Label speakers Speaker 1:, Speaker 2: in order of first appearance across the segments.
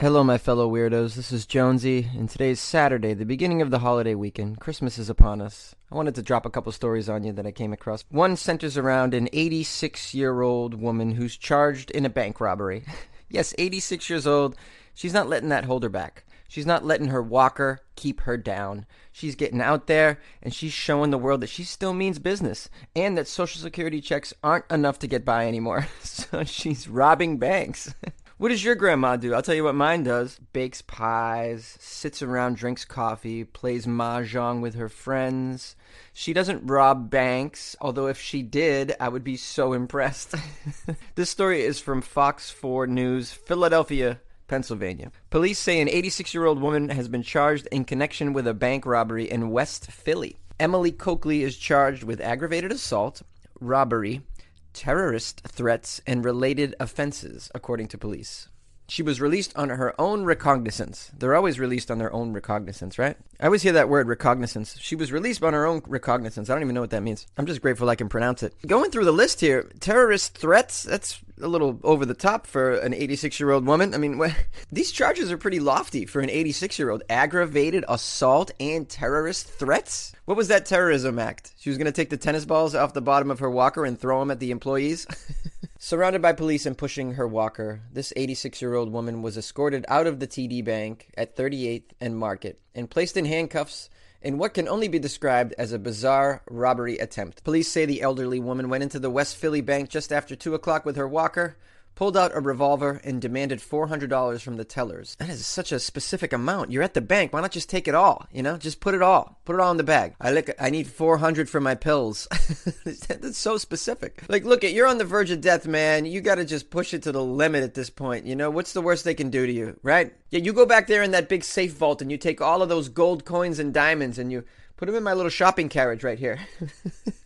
Speaker 1: Hello, my fellow weirdos. This is Jonesy, and today is Saturday, the beginning of the holiday weekend. Christmas is upon us. I wanted to drop a couple stories on you that I came across. One centers around an 86 year old woman who's charged in a bank robbery. yes, 86 years old. She's not letting that hold her back. She's not letting her walker keep her down. She's getting out there and she's showing the world that she still means business and that Social Security checks aren't enough to get by anymore. so she's robbing banks. What does your grandma do? I'll tell you what mine does. Bakes pies, sits around, drinks coffee, plays mahjong with her friends. She doesn't rob banks, although if she did, I would be so impressed. this story is from Fox 4 News, Philadelphia, Pennsylvania. Police say an 86 year old woman has been charged in connection with a bank robbery in West Philly. Emily Coakley is charged with aggravated assault, robbery, terrorist threats, and related offenses, according to police. She was released on her own recognizance. They're always released on their own recognizance, right? I always hear that word recognizance. She was released on her own recognizance. I don't even know what that means. I'm just grateful I can pronounce it. Going through the list here, terrorist threats, that's a little over the top for an 86 year old woman. I mean, these charges are pretty lofty for an 86 year old. Aggravated assault and terrorist threats? What was that terrorism act? She was going to take the tennis balls off the bottom of her walker and throw them at the employees? Surrounded by police and pushing her walker, this 86 year old woman was escorted out of the TD Bank at 38th and Market and placed in handcuffs in what can only be described as a bizarre robbery attempt. Police say the elderly woman went into the West Philly Bank just after 2 o'clock with her walker, pulled out a revolver, and demanded $400 from the tellers. That is such a specific amount. You're at the bank. Why not just take it all? You know, just put it all. Put it all in the bag. I look. I need 400 for my pills. That's so specific. Like, look, at you're on the verge of death, man. You got to just push it to the limit at this point. You know, what's the worst they can do to you, right? Yeah, you go back there in that big safe vault and you take all of those gold coins and diamonds and you put them in my little shopping carriage right here.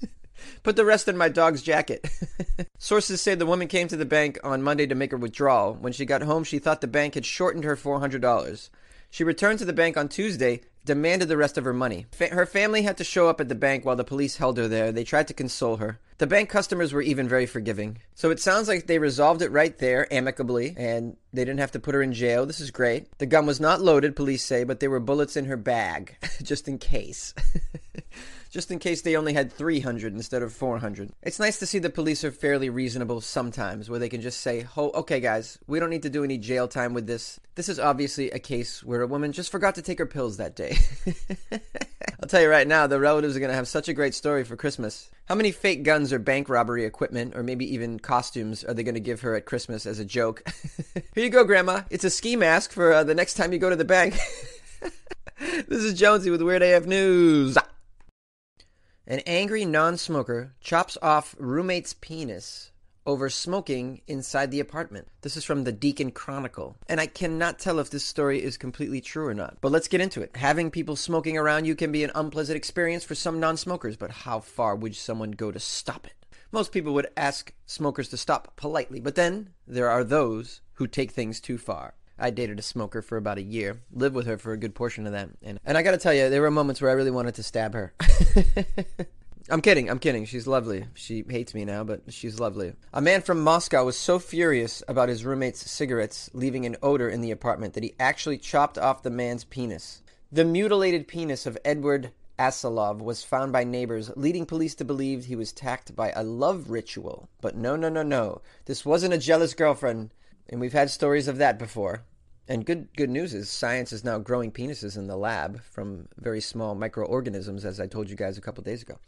Speaker 1: Put the rest in my dog's jacket. Sources say the woman came to the bank on Monday to make a withdrawal. When she got home, she thought the bank had shortened her $400. She returned to the bank on Tuesday, demanded the rest of her money. Fa- her family had to show up at the bank while the police held her there. They tried to console her. The bank customers were even very forgiving. So it sounds like they resolved it right there, amicably, and they didn't have to put her in jail. This is great. The gun was not loaded, police say, but there were bullets in her bag, just in case. just in case they only had 300 instead of 400. It's nice to see the police are fairly reasonable sometimes, where they can just say, oh, okay, guys, we don't need to do any jail time with this. This is obviously a case where a woman just forgot to take her pills that day. I'll tell you right now, the relatives are going to have such a great story for Christmas. How many fake guns or bank robbery equipment, or maybe even costumes, are they going to give her at Christmas as a joke? Here you go, Grandma. It's a ski mask for uh, the next time you go to the bank. this is Jonesy with Weird AF News. An angry non smoker chops off roommate's penis over smoking inside the apartment. This is from the Deccan Chronicle. And I cannot tell if this story is completely true or not. But let's get into it. Having people smoking around you can be an unpleasant experience for some non smokers, but how far would someone go to stop it? Most people would ask smokers to stop politely, but then there are those who take things too far. I dated a smoker for about a year, lived with her for a good portion of that, and and I got to tell you, there were moments where I really wanted to stab her. I'm kidding. I'm kidding. She's lovely. She hates me now, but she's lovely. A man from Moscow was so furious about his roommate's cigarettes leaving an odor in the apartment that he actually chopped off the man's penis. The mutilated penis of Edward Asalov was found by neighbors, leading police to believe he was attacked by a love ritual. But no, no, no, no. This wasn't a jealous girlfriend, and we've had stories of that before. And good good news is science is now growing penises in the lab from very small microorganisms, as I told you guys a couple days ago.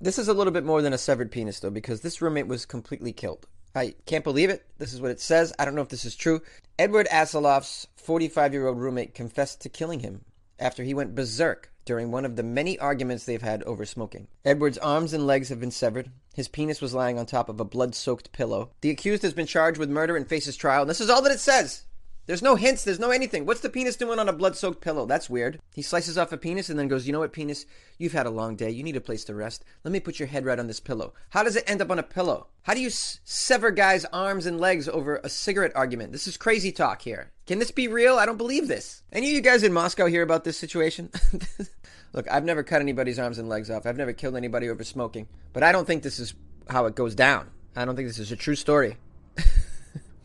Speaker 1: This is a little bit more than a severed penis, though, because this roommate was completely killed. I can't believe it. This is what it says. I don't know if this is true. Edward Asalov's 45 year old roommate confessed to killing him after he went berserk during one of the many arguments they've had over smoking. Edward's arms and legs have been severed. His penis was lying on top of a blood soaked pillow. The accused has been charged with murder and faces trial. And this is all that it says. There's no hints, there's no anything. What's the penis doing on a blood soaked pillow? That's weird. He slices off a penis and then goes, You know what, penis? You've had a long day. You need a place to rest. Let me put your head right on this pillow. How does it end up on a pillow? How do you s- sever guys' arms and legs over a cigarette argument? This is crazy talk here. Can this be real? I don't believe this. Any of you guys in Moscow hear about this situation? Look, I've never cut anybody's arms and legs off. I've never killed anybody over smoking. But I don't think this is how it goes down. I don't think this is a true story.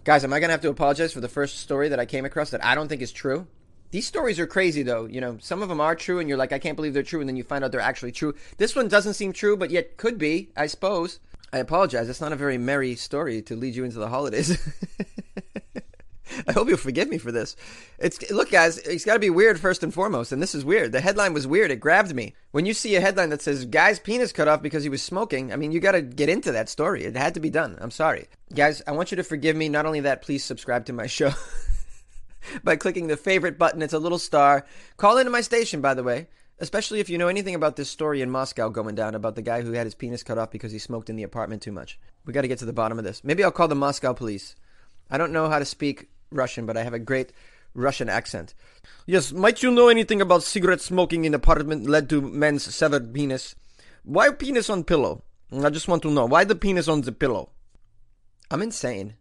Speaker 1: Guys, am I going to have to apologize for the first story that I came across that I don't think is true? These stories are crazy, though. You know, some of them are true, and you're like, I can't believe they're true, and then you find out they're actually true. This one doesn't seem true, but yet could be, I suppose. I apologize. It's not a very merry story to lead you into the holidays. I hope you'll forgive me for this. It's look, guys. It's got to be weird first and foremost, and this is weird. The headline was weird. It grabbed me. When you see a headline that says "guy's penis cut off because he was smoking," I mean, you got to get into that story. It had to be done. I'm sorry, guys. I want you to forgive me. Not only that, please subscribe to my show by clicking the favorite button. It's a little star. Call into my station, by the way. Especially if you know anything about this story in Moscow going down about the guy who had his penis cut off because he smoked in the apartment too much. We got to get to the bottom of this. Maybe I'll call the Moscow police. I don't know how to speak Russian, but I have a great Russian accent. Yes, might you know anything about cigarette smoking in apartment led to men's severed penis? Why penis on pillow? I just want to know why the penis on the pillow. I'm insane.